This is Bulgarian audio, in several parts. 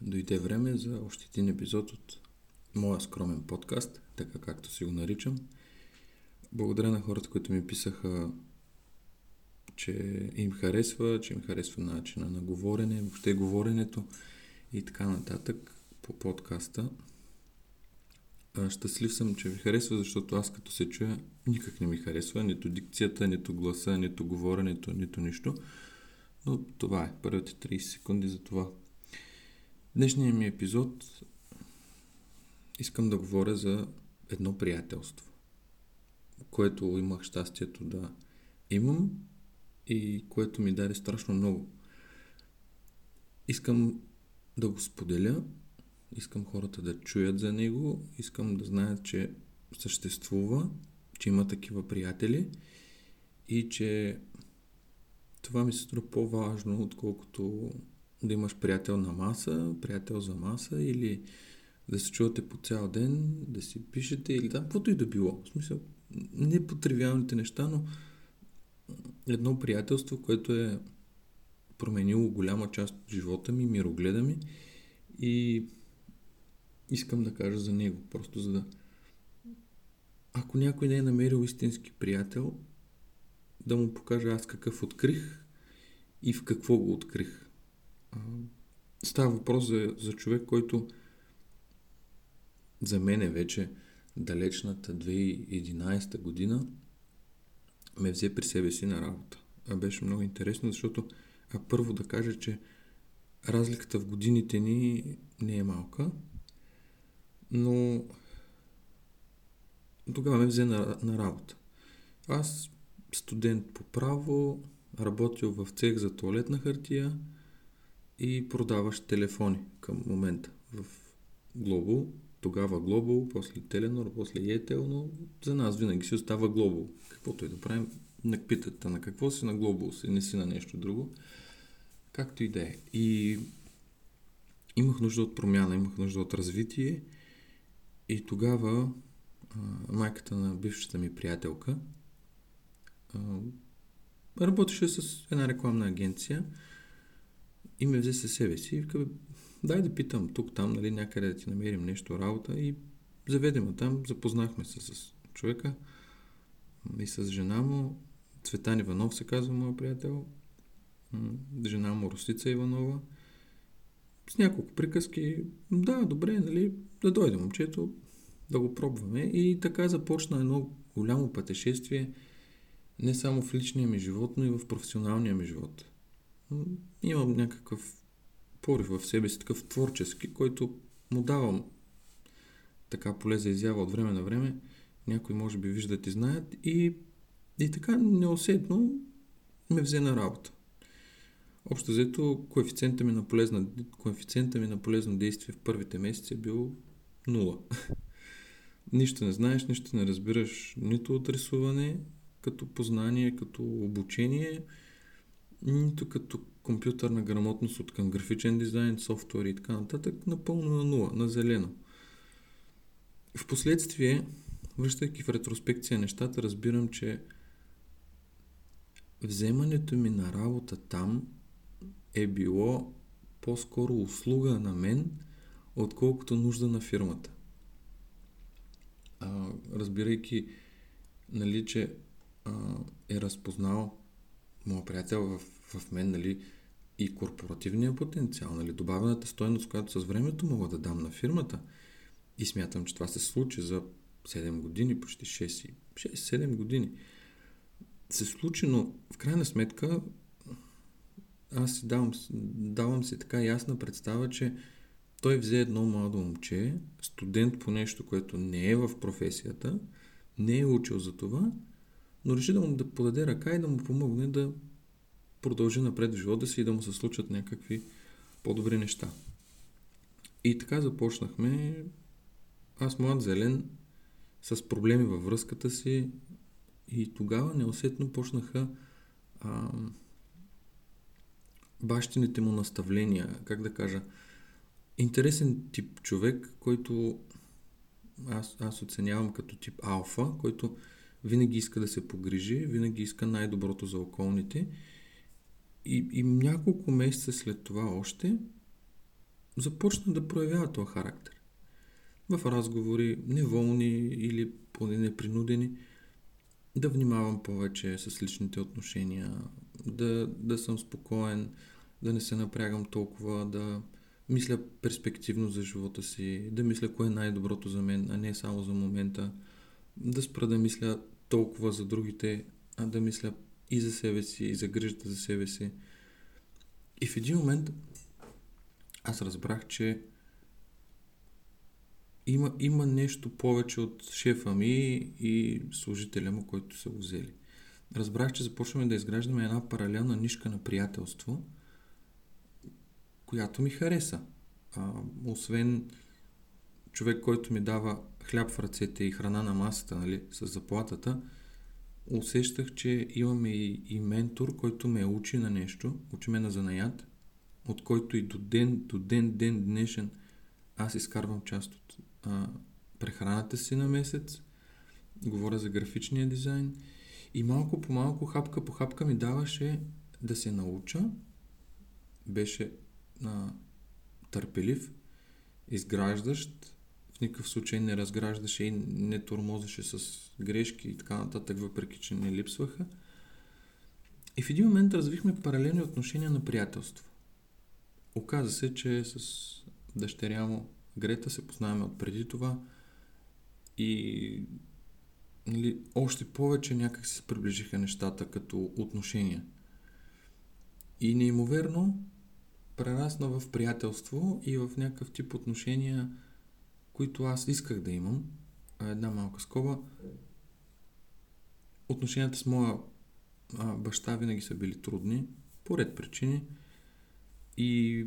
Дойде време за още един епизод от моя скромен подкаст, така както си го наричам. Благодаря на хората, които ми писаха, че им харесва, че им харесва начина на говорене, въобще говоренето и така нататък по подкаста. Щастлив съм, че ви харесва, защото аз като се чуя никак не ми харесва, нито дикцията, нито гласа, нито говоренето, нито нищо. Но това е, първите 30 секунди за това. Днешният ми епизод искам да говоря за едно приятелство, което имах щастието да имам и което ми даде страшно много. Искам да го споделя, искам хората да чуят за него, искам да знаят, че съществува, че има такива приятели и че това ми се струва по-важно, отколкото да имаш приятел на маса, приятел за маса или да се чувате по цял ден, да си пишете или да, каквото и да било. В смисъл, не по тривиалните неща, но едно приятелство, което е променило голяма част от живота ми, мирогледа ми и искам да кажа за него, просто за да ако някой не е намерил истински приятел, да му покажа аз какъв открих и в какво го открих. Става въпрос за, за човек, който за мен е вече далечната 2011 година ме взе при себе си на работа. А беше много интересно, защото а първо да кажа, че разликата в годините ни не е малка, но тогава ме взе на, на работа. Аз, студент по право, работил в цех за туалетна хартия и продаващ телефони към момента в Global, тогава Global, после Теленор, после Yetel, но за нас винаги си остава Global. Каквото и да правим, не питате на какво си на Global си, не си на нещо друго. Както и да е. И имах нужда от промяна, имах нужда от развитие и тогава а, майката на бившата ми приятелка а, работеше с една рекламна агенция и ме взе със себе си и вика, дай да питам тук, там, нали, някъде да ти намерим нещо, работа. И заведем там, запознахме се с човека и с жена му, Цветан Иванов се казва моят приятел, жена му Ростица Иванова, с няколко приказки, да, добре, нали, да дойде момчето, да го пробваме. И така започна едно голямо пътешествие, не само в личния ми живот, но и в професионалния ми живот. Имам някакъв порив в себе си, такъв творчески, който му давам така поле за изява от време на време. Някои може би виждат и знаят и, и така неусетно ме взе на работа. Общо взето, коефициента ми на полезна, коефициента ми на полезно действие в първите месеци е бил нула. нищо не знаеш, нищо не разбираш нито от рисуване, като познание, като обучение, нито като компютърна грамотност от към графичен дизайн, софтуер и така нататък, напълно на нула, на зелено. Впоследствие, връщайки в ретроспекция нещата, разбирам, че вземането ми на работа там е било по-скоро услуга на мен, отколкото нужда на фирмата. А, разбирайки, нали, че а, е разпознал моят приятел в, в мен, нали, и корпоративния потенциал, нали, добавената стойност, която с времето мога да дам на фирмата. И смятам, че това се случи за 7 години, почти 6, 6-7 години. Се случи, но в крайна сметка аз си давам, давам си така ясна представа, че той взе едно младо момче, студент по нещо, което не е в професията, не е учил за това, но реши да му да подаде ръка и да му помогне да продължи напред в живота си и да му се случат някакви по-добри неща. И така започнахме. Аз млад зелен, с проблеми във връзката си и тогава неусетно почнаха а, бащините му наставления, как да кажа, интересен тип човек, който аз, аз оценявам като тип алфа, който винаги иска да се погрижи, винаги иска най-доброто за околните. И, и няколко месеца след това още започна да проявява този характер. В разговори, неволни или поне непринудени, да внимавам повече с личните отношения, да, да съм спокоен, да не се напрягам толкова, да мисля перспективно за живота си, да мисля кое е най-доброто за мен, а не само за момента, да спра да мисля толкова за другите, а да мисля и за себе си, и за грижата за себе си. И в един момент аз разбрах, че има, има нещо повече от шефа ми и служителя му, който са го взели. Разбрах, че започваме да изграждаме една паралелна нишка на приятелство, която ми хареса. А, освен човек, който ми дава хляб в ръцете и храна на масата, нали, с заплатата, усещах, че имаме и, и ментор, който ме учи на нещо, учи ме на занаят, от който и до ден, до ден, ден днешен аз изкарвам част от а, прехраната си на месец, говоря за графичния дизайн и малко по малко, хапка по хапка ми даваше да се науча. Беше а, търпелив, изграждащ, в никакъв случай не разграждаше и не тормозеше с грешки и така нататък, въпреки че не липсваха. И в един момент развихме паралелни отношения на приятелство. Оказа се, че с дъщеря му Грета се познаваме от преди това и нали, още повече някак се приближиха нещата като отношения. И неимоверно прерасна в приятелство и в някакъв тип отношения, които аз исках да имам. Една малка скоба. Отношенията с моя а, баща винаги са били трудни, по ред причини. И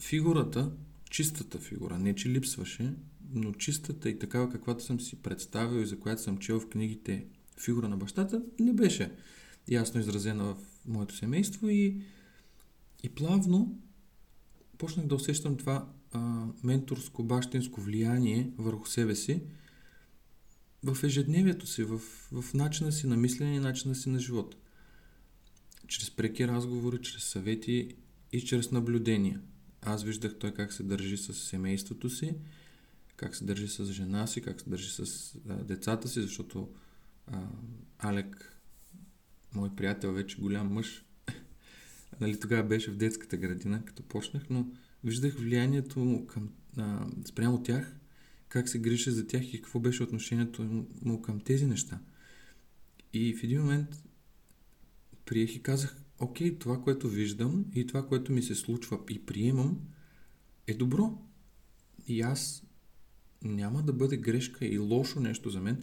фигурата, чистата фигура, не че липсваше, но чистата и такава каквато съм си представил и за която съм чел в книгите фигура на бащата, не беше ясно изразена в моето семейство и, и плавно почнах да усещам това менторско, бащинско влияние върху себе си в ежедневието си, в, в начина си на мислене и начина си на живот. Чрез преки разговори, чрез съвети и чрез наблюдения. Аз виждах той как се държи с семейството си, как се държи с жена си, как се държи с а, децата си, защото а, Алек, мой приятел, вече голям мъж, нали, тогава беше в детската градина, като почнах, но виждах влиянието му към, а, спрямо тях, как се грижа за тях и какво беше отношението му към тези неща. И в един момент приех и казах, окей, това, което виждам и това, което ми се случва и приемам, е добро. И аз няма да бъде грешка и лошо нещо за мен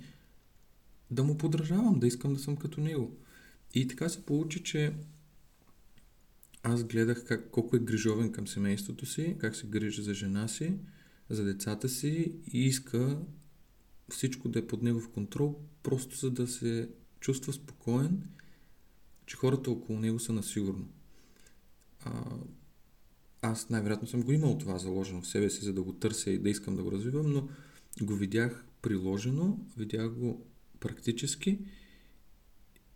да му подражавам, да искам да съм като него. И така се получи, че аз гледах как, колко е грижовен към семейството си, как се грижи за жена си, за децата си и иска всичко да е под негов контрол, просто за да се чувства спокоен че хората около него са насигурно. А, аз най-вероятно съм го имал това заложено в себе си, за да го търся и да искам да го развивам, но го видях приложено, видях го практически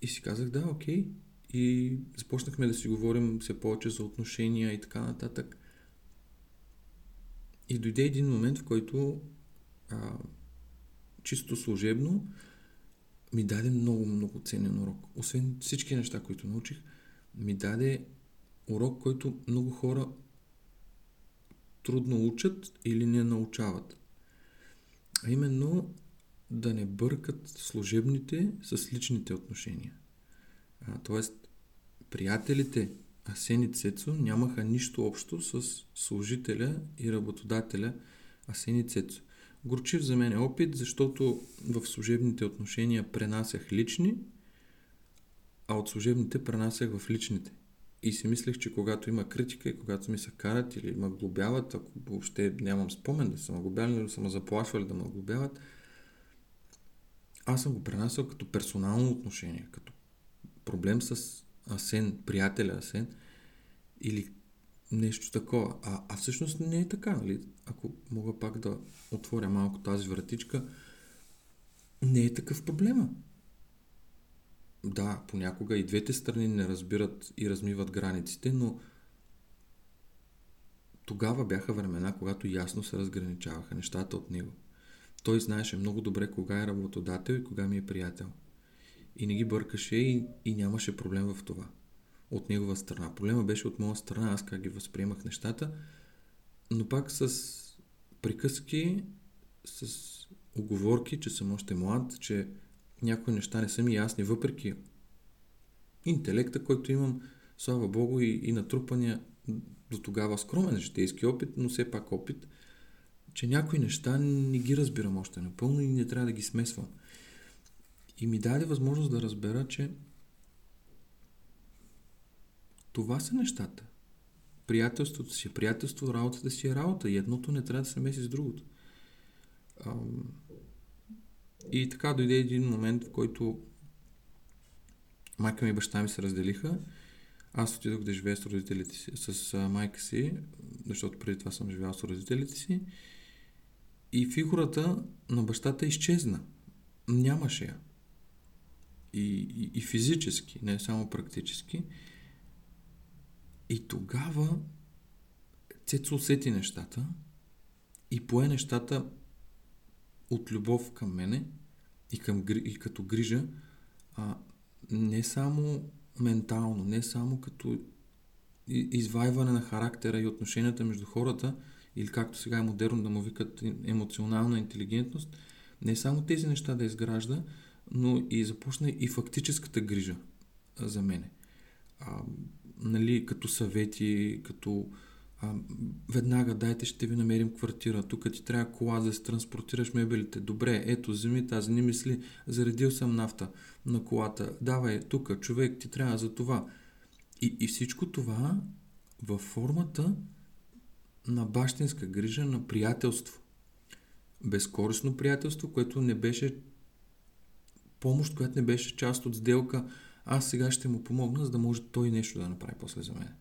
и си казах да, окей. И започнахме да си говорим все повече за отношения и така нататък. И дойде един момент, в който а, чисто служебно ми даде много, много ценен урок. Освен всички неща, които научих, ми даде урок, който много хора трудно учат или не научават. А именно да не бъркат служебните с личните отношения. А, тоест, приятелите Асени Цецо нямаха нищо общо с служителя и работодателя Асени Цецо. Горчив за мен е опит, защото в служебните отношения пренасях лични, а от служебните пренасях в личните. И си мислех, че когато има критика и когато ми се карат или ме глобяват, ако въобще нямам спомен да са ме глобяли или са ме заплашвали да ме глобяват, аз съм го пренасял като персонално отношение, като проблем с Асен, приятеля Асен или нещо такова. А, а всъщност не е така, нали? Ако мога пак да отворя малко тази вратичка, не е такъв проблема. Да, понякога и двете страни не разбират и размиват границите, но тогава бяха времена, когато ясно се разграничаваха нещата от него. Той знаеше много добре кога е работодател и кога ми е приятел. И не ги бъркаше и, и нямаше проблем в това. От негова страна. Проблема беше от моя страна, аз как ги възприемах нещата, но пак с приказки, с оговорки, че съм още млад, че някои неща не са ми ясни, въпреки интелекта, който имам, слава Богу, и, и натрупания до тогава скромен житейски опит, но все пак опит, че някои неща не ги разбирам още напълно и не трябва да ги смесвам. И ми даде възможност да разбера, че това са нещата. Приятелството си е приятелство, работата си е работа и едното не трябва да се меси с другото. И така дойде един момент, в който майка ми и баща ми се разделиха. Аз отидох да живея с родителите си, с майка си, защото преди това съм живял с родителите си. И фигурата на бащата изчезна. Нямаше я. И, и, и физически, не само практически. И тогава Цецо усети нещата и пое нещата от любов към мене и, към, и като грижа, а, не само ментално, не само като извайване на характера и отношенията между хората, или както сега е модерно да му викат емоционална интелигентност, не само тези неща да изгражда, но и започна и фактическата грижа за мене. А, нали, като съвети, като а, веднага дайте ще ви намерим квартира, тук ти трябва кола да се транспортираш мебелите. Добре, ето, вземи тази, не мисли, заредил съм нафта на колата, давай, тук, човек, ти трябва за това. И, и всичко това във формата на бащинска грижа, на приятелство. Безкорисно приятелство, което не беше помощ, която не беше част от сделка. Аз сега ще му помогна, за да може той нещо да направи после за мен.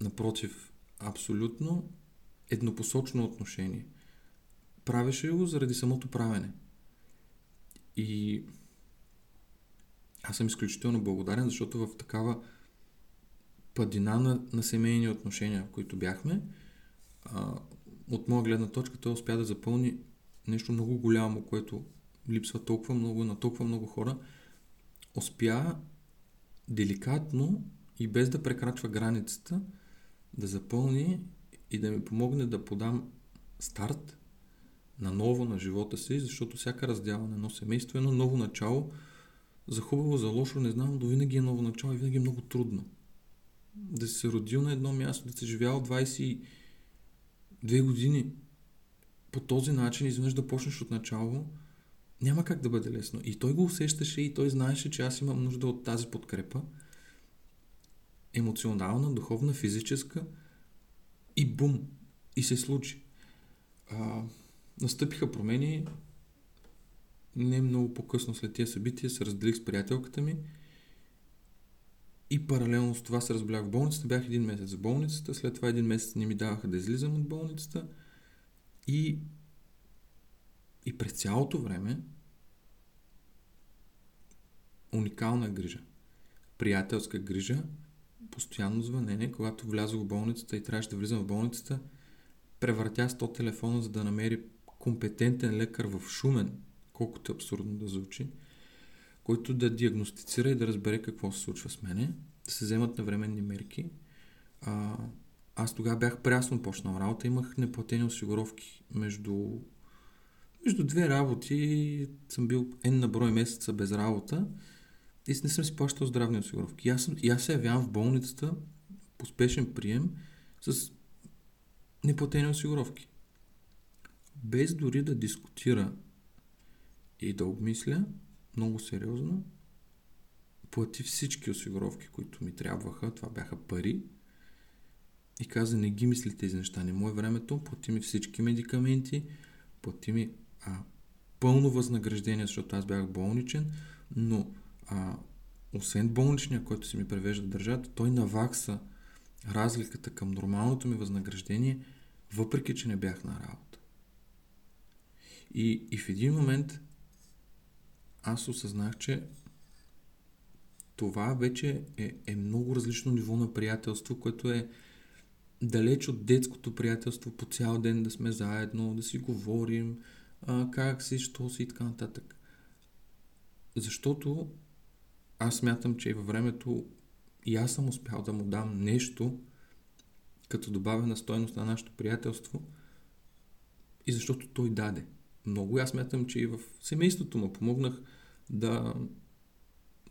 Напротив, абсолютно еднопосочно отношение. Правеше го заради самото правене. И аз съм изключително благодарен, защото в такава падина на, на семейни отношения, в които бяхме, а, от моя гледна точка той успя да запълни нещо много голямо, което липсва толкова много на толкова много хора. Успя деликатно и без да прекрачва границата да запълни и да ми помогне да подам старт на ново на живота си, защото всяка раздяла на едно семейство е едно ново начало. За хубаво, за лошо, не знам, но винаги е ново начало и винаги е много трудно. Да си се родил на едно място, да си живял 22 години по този начин, изведнъж да почнеш от начало, няма как да бъде лесно. И той го усещаше и той знаеше, че аз имам нужда от тази подкрепа – емоционална, духовна, физическа и бум! И се случи. А, настъпиха промени. Не много по-късно след тези събития се разделих с приятелката ми и паралелно с това се разболях в болницата. Бях един месец в болницата, след това един месец не ми даваха да излизам от болницата и, и през цялото време уникална грижа, приятелска грижа, постоянно звънене, когато влязох в болницата и трябваше да влизам в болницата, превъртя 100 телефона, за да намери компетентен лекар в Шумен, колкото е абсурдно да звучи, който да диагностицира и да разбере какво се случва с мене, да се вземат навременни мерки. А, аз тогава бях прясно почнал работа, имах неплатени осигуровки между, между две работи, съм бил N на брой месеца без работа и не съм си плащал здравни осигуровки. Аз, съм, и аз се явявам в болницата по спешен прием с неплатени осигуровки. Без дори да дискутира и да обмисля много сериозно, плати всички осигуровки, които ми трябваха. Това бяха пари. И каза, не ги мисли тези неща, не мое времето, плати ми всички медикаменти, плати ми а, пълно възнаграждение, защото аз бях болничен, но а, освен болничния, който си ми превежда държавата, той навакса разликата към нормалното ми възнаграждение, въпреки че не бях на работа. И, и в един момент аз осъзнах, че това вече е, е много различно ниво на приятелство, което е далеч от детското приятелство по цял ден да сме заедно, да си говорим, а, как си, що си и така нататък. Защото аз смятам, че и във времето и аз съм успял да му дам нещо, като добавена стойност на нашето приятелство и защото той даде много. Аз смятам, че и в семейството му помогнах да,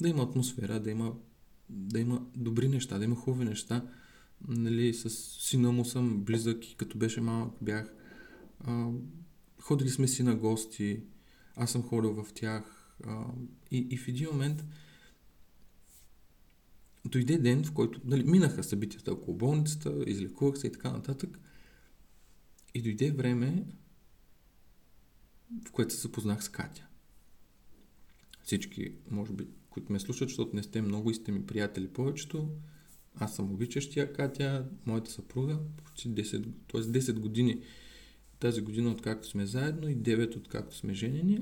да има атмосфера, да има, да има добри неща, да има хубави неща. Нали, с сина му съм близък и като беше малък бях. А, ходили сме си на гости, аз съм ходил в тях. А, и, и в един момент дойде ден, в който нали, минаха събитията около болницата, излекувах се и така нататък. И дойде време, в което се запознах с Катя. Всички, може би, които ме слушат, защото не сте много и сте ми приятели повечето, аз съм обичащия Катя, моята съпруга, почти 10, т.е. 10 години тази година, откакто сме заедно и 9 откакто сме женени,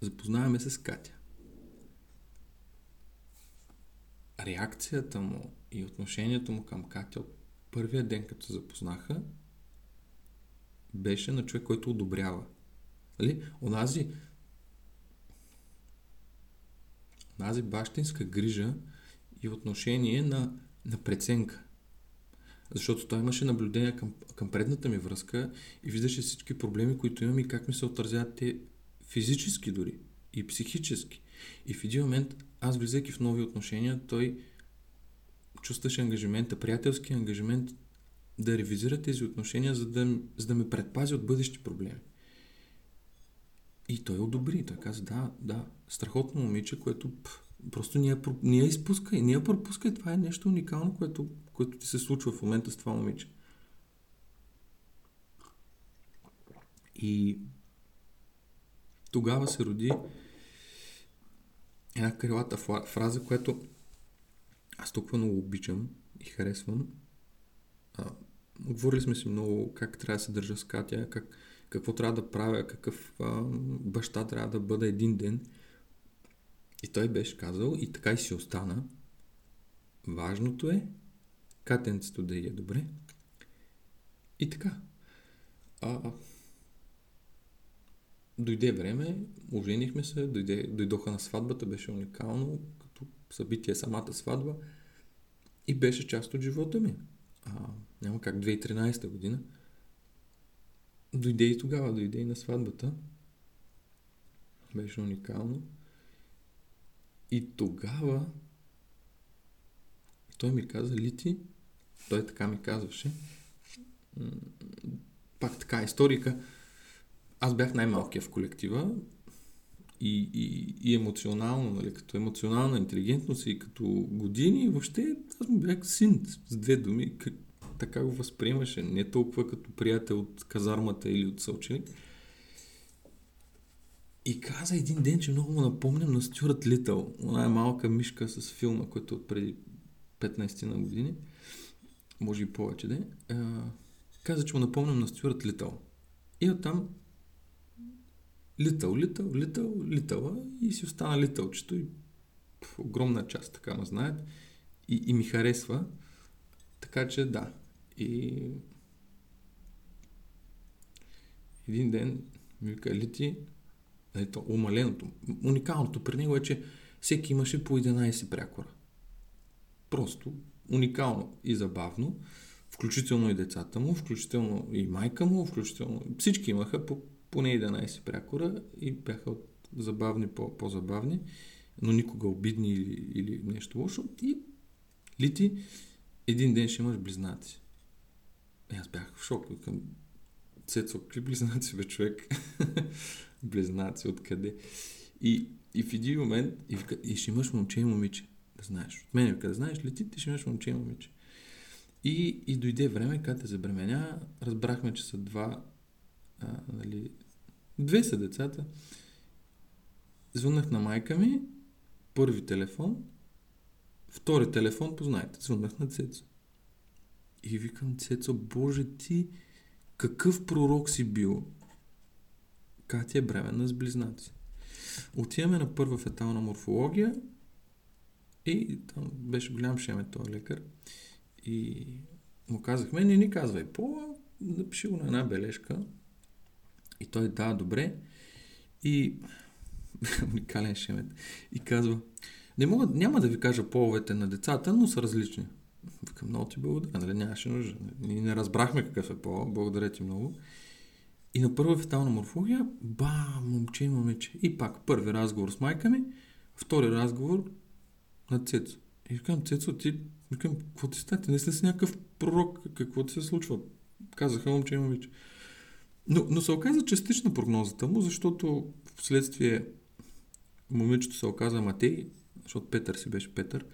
запознаваме се с Катя. Реакцията му и отношението му към Катя от първия ден, като се запознаха, беше на човек, който одобрява. Нали? Онази, онази бащинска грижа и отношение на, на преценка. Защото той имаше наблюдение към, към предната ми връзка и виждаше всички проблеми, които имам и как ми се отразяват те физически дори и психически. И в един момент, аз влизайки в нови отношения, той чувстваше ангажимента, приятелски ангажимент да ревизира тези отношения, за да, за да ме предпази от бъдещи проблеми. И той одобри. Той каза, да, да, страхотно момиче, което пъл, просто ние, ние изпускай, ние пропускай. Това е нещо уникално, което, което ти се случва в момента с това момиче. И тогава се роди една крилата фраза, която аз толкова много обичам и харесвам. А, говорили сме си много как трябва да се държа с Катя, как, какво трябва да правя, какъв а, баща трябва да бъда един ден. И той беше казал, и така и си остана. Важното е катенцето да е добре. И така. А, дойде време, оженихме се, дойде, дойдоха на сватбата, беше уникално, като събитие самата сватба и беше част от живота ми. А, няма как, 2013 година. Дойде и тогава, дойде и на сватбата. Беше уникално. И тогава той ми каза, Лити, той така ми казваше, пак така историка, аз бях най-малкия в колектива. И, и, и емоционално, нали, като емоционална интелигентност и като години, въобще аз му бях син с две думи, как, така го възприемаше, не толкова като приятел от казармата или от съученик. И каза един ден, че много му напомням на Стюарт Литъл, една малка мишка с филма, който е от преди 15 на години, може и повече да е. Каза, че му напомням на Стюарт Литъл. И оттам литъл, литъл, литъл, литъла и си остана литълчето и в огромна част така ме знаят и, и ми харесва. Така че да. И един ден ми вика Лити, ето, умаленото, уникалното при него е, че всеки имаше по 11 прякора. Просто уникално и забавно, включително и децата му, включително и майка му, включително всички имаха по поне 11 прякора и бяха от забавни по- по-забавни, но никога обидни или, или нещо лошо. И Лити, един ден ще имаш близнаци. И аз бях в шок. Към Цецо, какви близнаци бе човек? близнаци, откъде? И, И в един момент, и, вика, и ще имаш момче и момиче, да знаеш. От мен вика, да знаеш, лети, ти ще имаш момче и момиче. И, и дойде време, когато те забременя, разбрахме, че са два, а, нали, две са децата. Звъннах на майка ми, първи телефон, втори телефон, познайте, звъннах на Цецо. И викам, Цецо, Боже ти, какъв пророк си бил? Катя е бременна с близнаци. Отиваме на първа фетална морфология и там беше голям шеме този лекар. И му казахме, не ни казвай пола, напиши го на една бележка. И той да, добре. И уникален шемет. И казва, не мога, няма да ви кажа половете на децата, но са различни. Викам, много ти благодаря, нали нямаше нужда. Ние не разбрахме какъв е пол, благодаря ти много. И на първа фетална морфология, ба, момче и момиче. И пак първи разговор с майка ми, втори разговор на Цецо. И викам, Цецо, ти, викам, какво ти стане? Не си някакъв пророк, какво ти се случва? Казаха момче и момиче. Но, но се оказа частична прогнозата му, защото в следствие момичето се оказа Матей, защото Петър си беше Петър.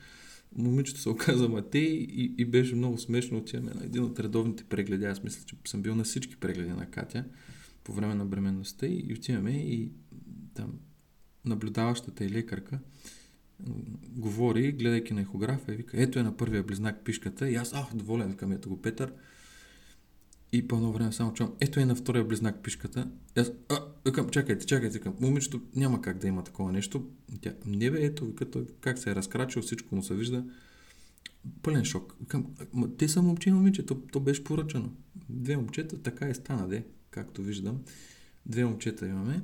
Момичето се оказа Матей и, и беше много смешно. Отиваме на един от редовните прегледи. Аз мисля, че съм бил на всички прегледи на Катя по време на бременността и, и отиваме и там наблюдаващата и лекарка говори, гледайки на ехографа и вика, ето е на първия близнак пишката и аз, ах, доволен, към ето го Петър. И по едно време само чувам, ето е на втория близнак пишката. И аз, а, викам, чакайте, чакайте, към момичето няма как да има такова нещо. Тя, не бе, ето, вика, той как се е разкрачил, всичко му се вижда. Пълен шок. Викам, те са момче и момиче, то, то беше поръчано. Две момчета, така и стана, де, както виждам. Две момчета имаме.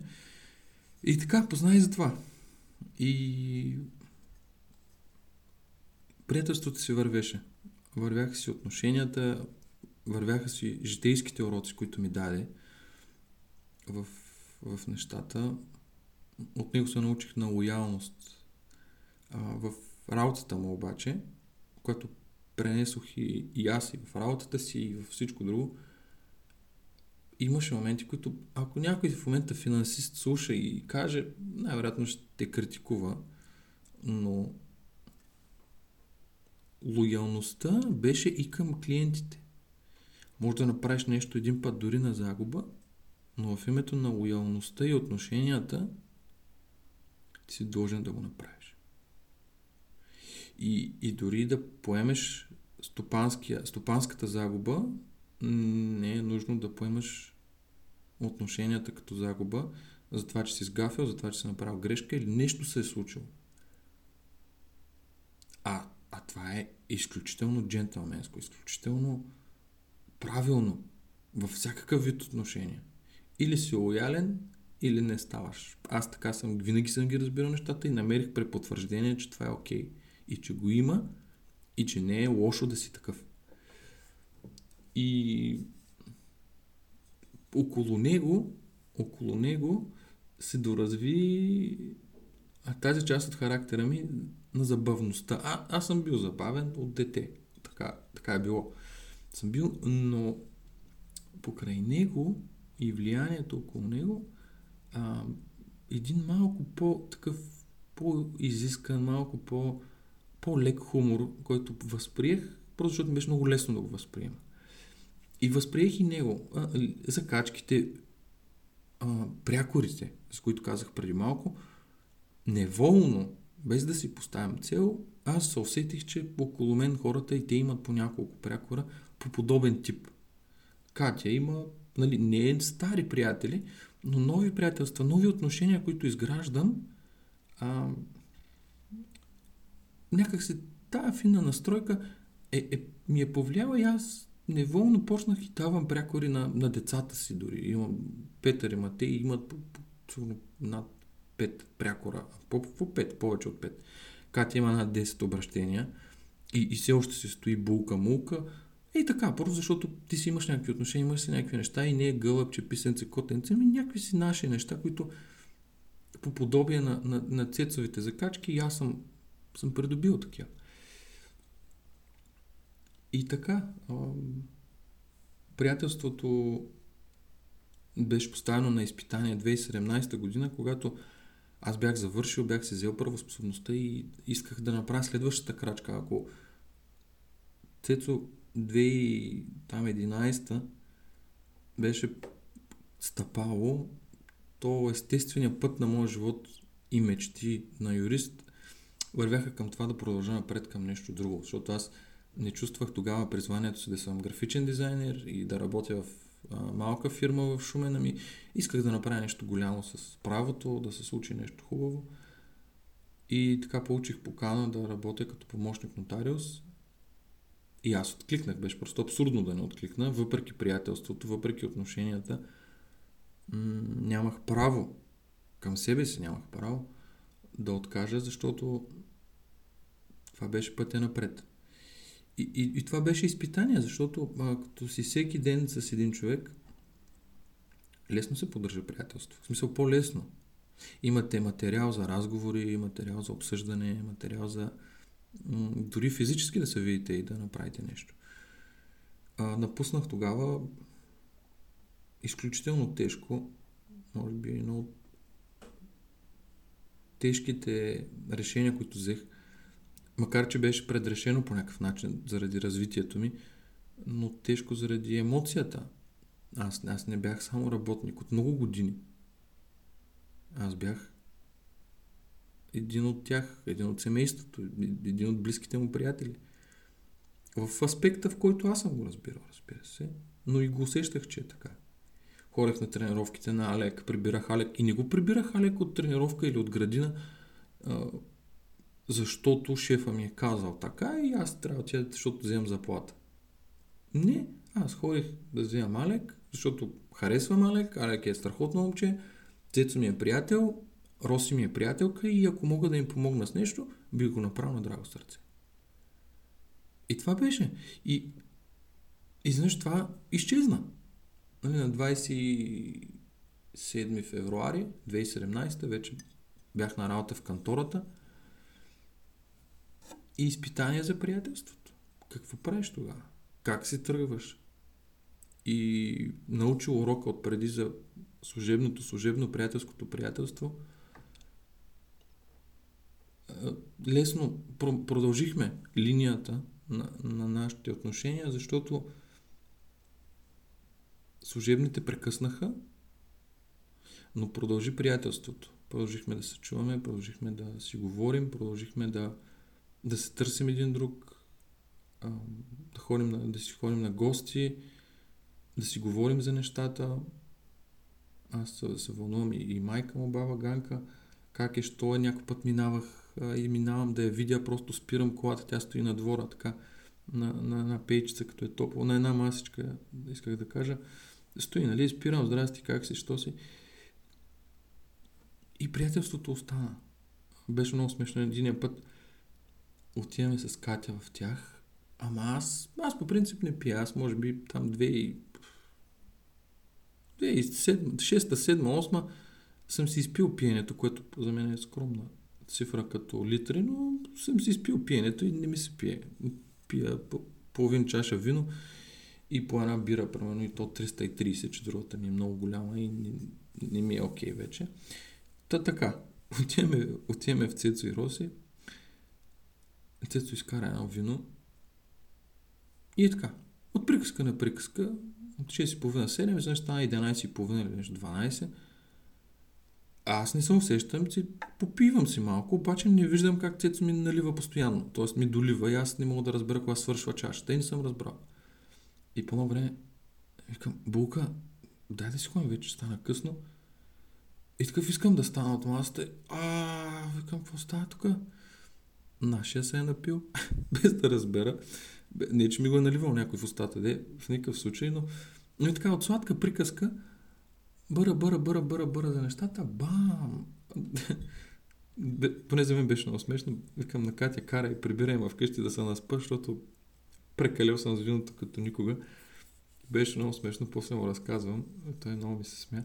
И така, познай за това. И приятелството си вървеше. Вървяха си отношенията, вървяха си житейските уроци, които ми даде в, в нещата. От него се научих на лоялност. А, в работата му обаче, която пренесох и, и аз и в работата си, и в всичко друго, имаше моменти, които ако някой в момента финансист слуша и каже, най-вероятно ще те критикува, но лоялността беше и към клиентите. Може да направиш нещо един път дори на загуба, но в името на лоялността и отношенията ти си должен да го направиш. И, и дори да поемеш стопанската загуба, не е нужно да поемаш отношенията като загуба за това, че си сгафил, за това, че си направил грешка или нещо се е случило. А, а това е изключително джентълменско, изключително правилно във всякакъв вид отношения. Или си лоялен, или не ставаш. Аз така съм, винаги съм ги разбирал нещата и намерих препотвърждение, че това е окей. Okay. И че го има, и че не е лошо да си такъв. И около него, около него се доразви а тази част от характера ми на забавността. А, аз съм бил забавен от дете. Така, така е било съм бил, но покрай него и влиянието около него, а, един малко по-такъв, по-изискан, малко по, по-лек хумор, който възприех, просто защото беше много лесно да го възприема. И възприех и него. А, закачките, а, прякорите, с които казах преди малко, неволно, без да си поставям цел, аз се усетих, че около мен хората и те имат по няколко прякора, по подобен тип. Катя има, нали, не е стари приятели, но нови приятелства, нови отношения, които изграждам, а, някак се тая финна настройка е, е, ми е повлияла и аз неволно почнах и давам прякори на, на децата си дори. Имам Петър и Матей, имат по, по, над 5 прякора, по, по 5, повече от 5. Катя има над 10 обращения и, и все още се стои булка-мулка. И така, просто защото ти си имаш някакви отношения, имаш си някакви неща и не е гълъбче, писенце, котенце, ами някакви си наши неща, които по подобие на, на, на цецовите закачки и аз съм, съм придобил такива. И така, а, приятелството беше поставено на изпитание 2017 година, когато Аз бях завършил, бях си взел правоспособността и исках да направя следващата крачка. Ако Цецо 2011 беше стъпало, то естественият път на моя живот и мечти на юрист вървяха към това да продължа напред към нещо друго. Защото аз не чувствах тогава призванието си да съм графичен дизайнер и да работя в малка фирма в Шумен, ами исках да направя нещо голямо с правото, да се случи нещо хубаво. И така получих покана да работя като помощник нотариус. И аз откликнах, беше просто абсурдно да не откликна, въпреки приятелството, въпреки отношенията. М- нямах право, към себе си нямах право да откажа, защото това беше пътя напред. И, и, това беше изпитание, защото а, като си всеки ден с един човек, лесно се поддържа приятелство. В смисъл по-лесно. Имате материал за разговори, материал за обсъждане, материал за м- дори физически да се видите и да направите нещо. А, напуснах тогава изключително тежко, може би едно от тежките решения, които взех, макар че беше предрешено по някакъв начин заради развитието ми, но тежко заради емоцията. Аз, аз не бях само работник от много години. Аз бях един от тях, един от семейството, един от близките му приятели. В аспекта, в който аз съм го разбирал, разбира се, но и го усещах, че е така. Ходех на тренировките на Алек, прибирах Алек и не го прибирах Алек от тренировка или от градина, защото шефа ми е казал така и аз трябва да отида, защото вземам заплата. Не, аз ходих да вземам Алек, защото харесвам Алек, Алек е страхотно момче, Цецо ми е приятел, Роси ми е приятелка и ако мога да им помогна с нещо, би го направил на драго сърце. И това беше. И, и знаеш, това изчезна. Нали, на 27 февруари 2017 вече бях на работа в кантората и изпитание за приятелството. Какво правиш тогава? Как се тръгваш? И научил урока от преди за служебното, служебно, приятелското приятелство. Лесно продължихме линията на, на нашите отношения, защото служебните прекъснаха, но продължи приятелството. Продължихме да се чуваме, продължихме да си говорим, продължихме да, да се търсим един друг, да, ходим на, да си ходим на гости, да си говорим за нещата. Аз се, се вълнувам и, и майка му, баба Ганка, как е, що е, някой път минавах и минавам да я видя, просто спирам колата, тя стои на двора, така, на, на една пейчица, като е топло, на една масичка, исках да кажа, стои, нали, спирам, здрасти, как си, що си. И приятелството остана. Беше много смешно. Един път отиваме с Катя в тях, ама аз, аз по принцип не пия. Аз може би там 2 6 7 8 съм си изпил пиенето, което за мен е скромна цифра като литри, но съм си изпил пиенето и не ми се пие. Пия половин чаша вино и по една бира, примерно, и то 330, че другата ми е много голяма и не, не ми е окей okay вече. Та така, отиваме, отиваме в Цецо и Роси. Цецо изкара едно вино. И е така. От приказка на приказка, от 6.30-7, изведнъж стана 11.30 или нещо 12. Аз не се усещам, че попивам си малко, обаче не виждам как Цецо ми налива постоянно. Тоест ми долива и аз не мога да разбера кога свършва чашата и не съм разбрал. И по едно време викам, Булка, дай да си ходим, вече стана късно. И такъв искам да стана от масата. А, викам, какво става тук? Нашия се е напил, без да разбера. Не, че ми го е наливал някой в устата, де, в никакъв случай, но, но и така, от сладка приказка, бъра, бъра, бъра, бъра, бъра за нещата, бам! Поне за мен беше много смешно. Викам на Катя, и прибирай ме вкъщи да се наспа, защото прекалил съм с виното като никога. Беше много смешно, после му разказвам. Той много ми се смя.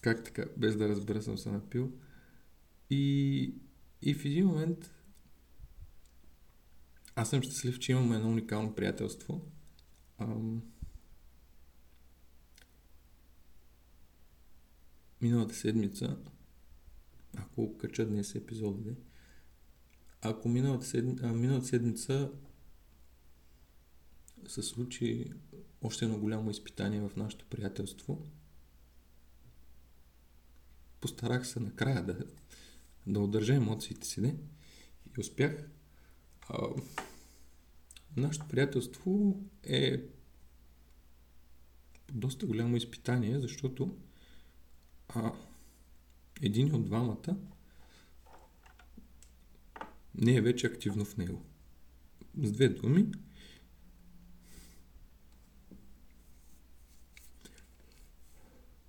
Как така, без да разбера съм се напил. И, и в един момент аз съм щастлив, че имаме едно уникално приятелство. Ам... Миналата седмица ако кача днес епизодите. Ако миналата, седми, а, миналата седмица се случи още едно голямо изпитание в нашето приятелство, постарах се накрая да, да удържа емоциите си, не? И успях. А, нашето приятелство е доста голямо изпитание, защото а, един от двамата не е вече активно в него. С две думи,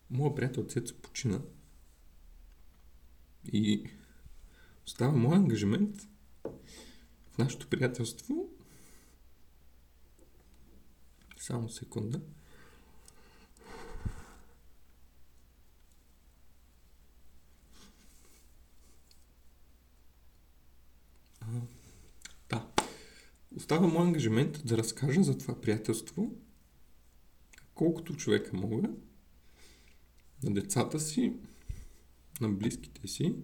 моят приятел Цецо почина и остава моят ангажимент нашето приятелство. Само секунда. Да. Остава мой ангажимент да разкажа за това приятелство колкото човека мога на децата си, на близките си,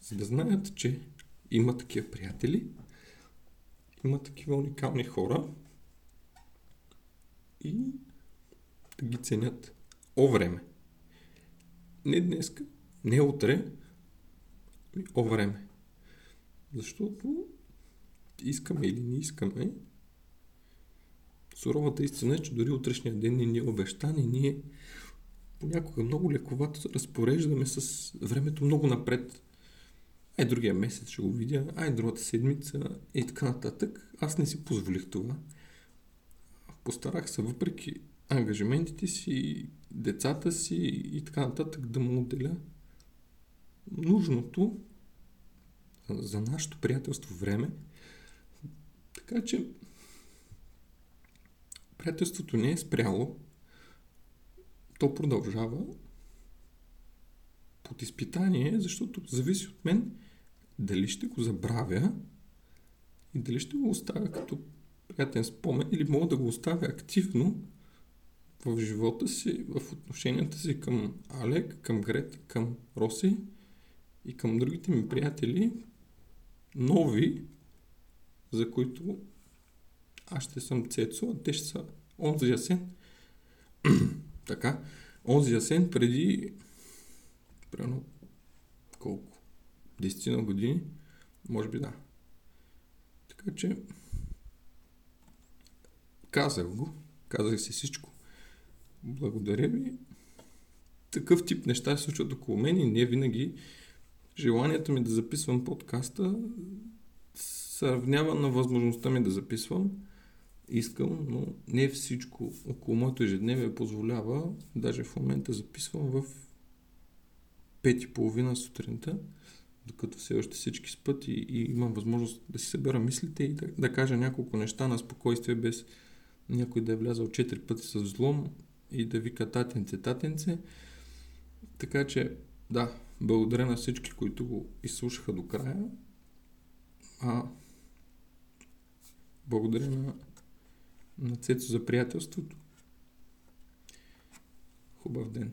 за да знаят, че има такива приятели, има такива уникални хора и да ги ценят о време. Не днеска, не утре, ами о време. Защото искаме или не искаме, суровата истина е, че дори утрешния ден не ни е обещан и ние понякога много лековато разпореждаме с времето много напред. Ай, другия месец ще го видя, ай, другата седмица и така нататък. Аз не си позволих това. Постарах се, въпреки ангажиментите си, децата си и така нататък, да му отделя нужното за нашето приятелство време. Така че приятелството не е спряло, то продължава под изпитание, защото зависи от мен дали ще го забравя и дали ще го оставя като приятен спомен или мога да го оставя активно в живота си, в отношенията си към Алек, към Грета, към Роси и към другите ми приятели, нови, за които аз ще съм Цецо, а те ще са онзи ясен. така, онзи ясен преди примерно колко? Десетина години? Може би да. Така че казах го, казах си всичко. Благодаря ви. Такъв тип неща се случват около мен и не винаги желанието ми да записвам подкаста се равнява на възможността ми да записвам. Искам, но не всичко около моето ежедневие позволява. Даже в момента записвам в пет и половина сутринта, докато все още всички спът и, и имам възможност да си събера мислите и да, да кажа няколко неща на спокойствие, без някой да е влязал четири пъти с взлом и да вика татенце, татенце. Така че, да, благодаря на всички, които го изслушаха до края. А, благодаря на, на Цецо за приятелството. Хубав ден.